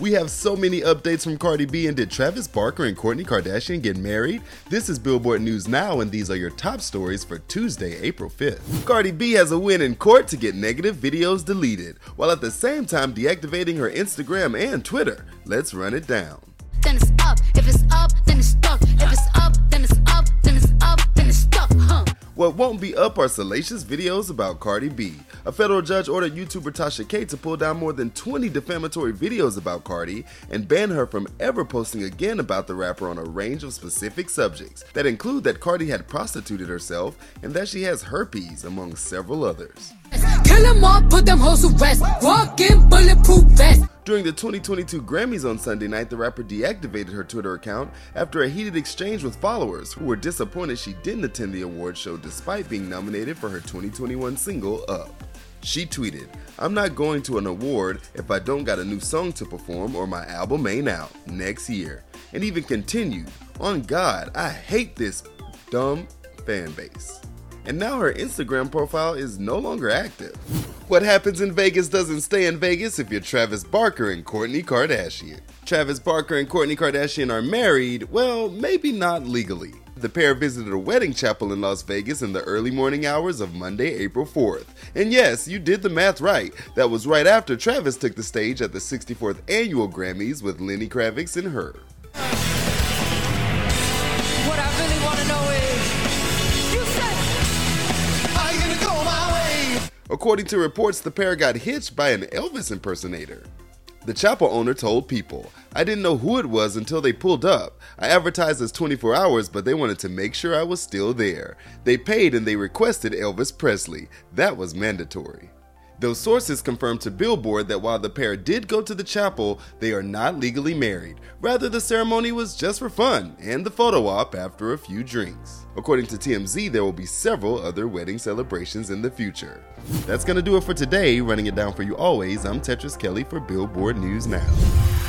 We have so many updates from Cardi B and did Travis Barker and Kourtney Kardashian get married? This is Billboard News Now and these are your top stories for Tuesday, April 5th. Cardi B has a win in court to get negative videos deleted, while at the same time deactivating her Instagram and Twitter. Let's run it down. Then it's up. If it's up, then it's stuck. If it's up, What won't be up are salacious videos about Cardi B. A federal judge ordered YouTuber Tasha K to pull down more than 20 defamatory videos about Cardi and ban her from ever posting again about the rapper on a range of specific subjects that include that Cardi had prostituted herself and that she has herpes, among several others. Kill them all, put them hoes to rest. Walk in bulletproof vest. During the 2022 Grammys on Sunday night, the rapper deactivated her Twitter account after a heated exchange with followers who were disappointed she didn't attend the award show despite being nominated for her 2021 single Up. She tweeted, I'm not going to an award if I don't got a new song to perform or my album ain't out next year. And even continued, On God, I hate this dumb fan base. And now her Instagram profile is no longer active. What happens in Vegas doesn't stay in Vegas if you're Travis Barker and Kourtney Kardashian. Travis Barker and Kourtney Kardashian are married, well, maybe not legally. The pair visited a wedding chapel in Las Vegas in the early morning hours of Monday, April 4th. And yes, you did the math right. That was right after Travis took the stage at the 64th annual Grammys with Lenny Kravitz and her. According to reports, the pair got hitched by an Elvis impersonator. The chapel owner told People, I didn't know who it was until they pulled up. I advertised as 24 hours, but they wanted to make sure I was still there. They paid and they requested Elvis Presley. That was mandatory. Those sources confirmed to Billboard that while the pair did go to the chapel, they are not legally married. Rather, the ceremony was just for fun and the photo op after a few drinks. According to TMZ, there will be several other wedding celebrations in the future. That's gonna do it for today. Running it down for you always, I'm Tetris Kelly for Billboard News Now.